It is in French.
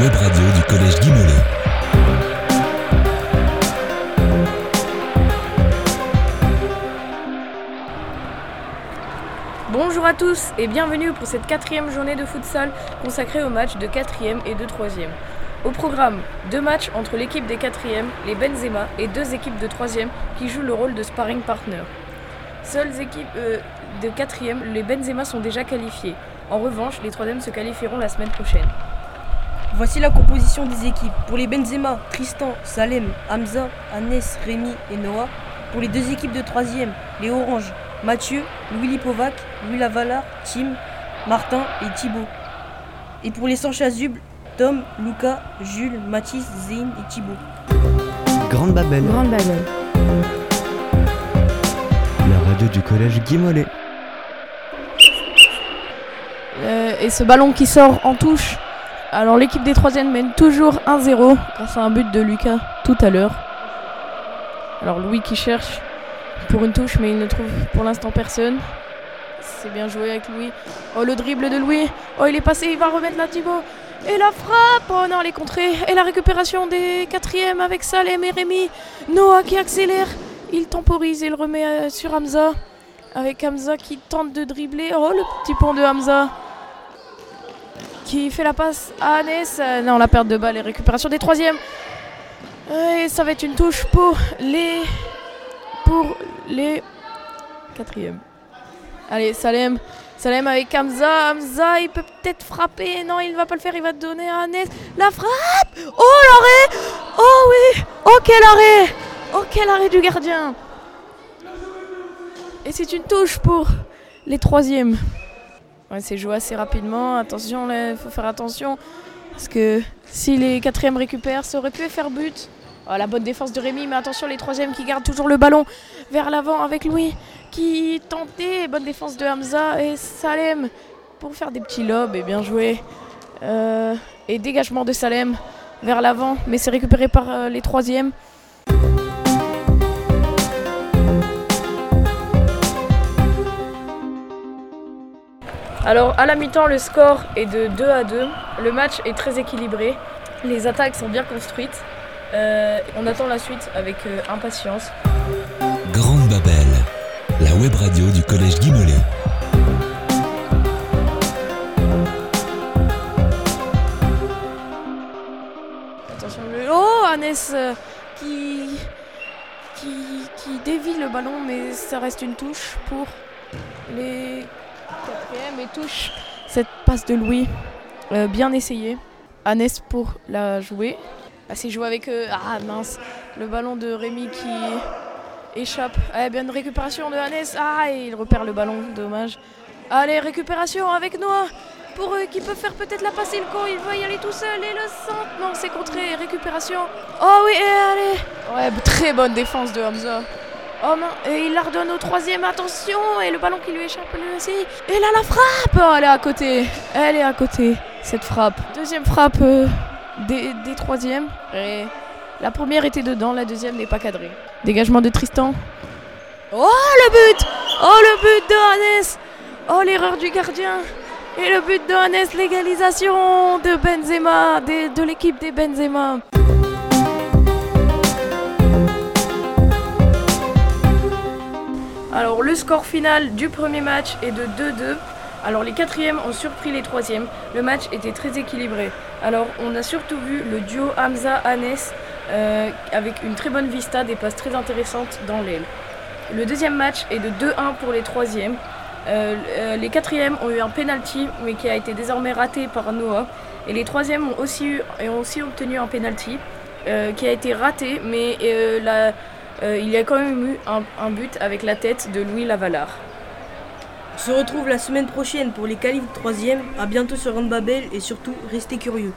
du Collège. Bonjour à tous et bienvenue pour cette quatrième journée de futsal consacrée aux matchs de 4e et de 3e. Au programme, deux matchs entre l'équipe des 4e, les Benzema, et deux équipes de 3e qui jouent le rôle de sparring partner. Seules équipes euh, de 4e, les Benzema sont déjà qualifiées. En revanche, les 3e se qualifieront la semaine prochaine. Voici la composition des équipes. Pour les Benzema, Tristan, Salem, Hamza, Anes, Rémi et Noah. Pour les deux équipes de 3e, les Oranges, Mathieu, Louis Lipovac, Louis Lavalar, Tim, Martin et Thibaut. Et pour les sans chasubles, Tom, Lucas, Jules, Mathis, Zine et Thibaut. Grande Babel, Grande Babel. la radio du collège Guy Mollet. Euh, et ce ballon qui sort en touche. Alors l'équipe des 3e mène toujours 1-0 grâce à un but de Lucas tout à l'heure. Alors Louis qui cherche pour une touche mais il ne trouve pour l'instant personne. C'est bien joué avec Louis. Oh le dribble de Louis. Oh il est passé, il va remettre la Thibaut. Et la frappe Oh non, elle est contrée. Et la récupération des 4e avec Salem et Rémi. Noah qui accélère. Il temporise et il remet euh, sur Hamza. Avec Hamza qui tente de dribbler. Oh le petit pont de Hamza qui fait la passe à. Euh, non, la perte de balle et récupération des troisièmes. Et ça va être une touche pour les pour les quatrièmes. Allez, Salem. Salem avec Hamza. Hamza, il peut peut-être frapper. Non, il ne va pas le faire. Il va donner à Anes. La frappe Oh, l'arrêt Oh oui Oh, quel arrêt Oh, quel arrêt du gardien Et c'est une touche pour les troisièmes. C'est joué assez rapidement. Attention, il faut faire attention. Parce que si les quatrièmes récupèrent, ça aurait pu faire but. Oh, la bonne défense de Rémi, mais attention, les troisièmes qui gardent toujours le ballon vers l'avant avec Louis qui tentait. Bonne défense de Hamza et Salem pour faire des petits lobes et bien joué. Euh, et dégagement de Salem vers l'avant, mais c'est récupéré par euh, les troisièmes. Alors à la mi-temps, le score est de 2 à 2. Le match est très équilibré. Les attaques sont bien construites. Euh, on attend la suite avec euh, impatience. Grande Babel, la web radio du Collège Guy Mollet. Attention, le... Oh, Anes euh, qui... qui qui dévie le ballon, mais ça reste une touche pour les quatrièmes et touche cette passe de Louis. Euh, bien essayé. Anes pour la jouer. Ah, c'est joué avec. euh, ah mince, le ballon de Rémi qui échappe. Ah, bien une récupération de Anes. Ah, il repère le ballon, dommage. Allez, récupération avec Noah pour eux qui peut faire peut-être la passe. Il court, il va y aller tout seul et le centre. Non, c'est contré. Récupération. Oh oui, allez. Ouais, très bonne défense de Hamza. Oh et il la redonne au troisième, attention, et le ballon qui lui échappe lui aussi. Et là la frappe Oh, elle est à côté, elle est à côté, cette frappe. Deuxième frappe euh, des, des troisièmes. Et la première était dedans, la deuxième n'est pas cadrée. Dégagement de Tristan. Oh le but Oh le but de Hannes Oh l'erreur du gardien Et le but de Hannes, l'égalisation de Benzema, de l'équipe des Benzema. Score final du premier match est de 2-2. Alors les quatrièmes ont surpris les troisièmes. Le match était très équilibré. Alors on a surtout vu le duo Hamza-Anes euh, avec une très bonne vista, des passes très intéressantes dans l'aile. Le deuxième match est de 2-1 pour les troisièmes. Euh, euh, les quatrièmes ont eu un penalty mais qui a été désormais raté par Noah. Et les troisièmes ont aussi, eu- ont aussi obtenu un penalty qui a été raté mais la- euh, il y a quand même eu un, but avec la tête de Louis Lavalar. On se retrouve la semaine prochaine pour les qualifs 3 A bientôt sur Babel et surtout, restez curieux.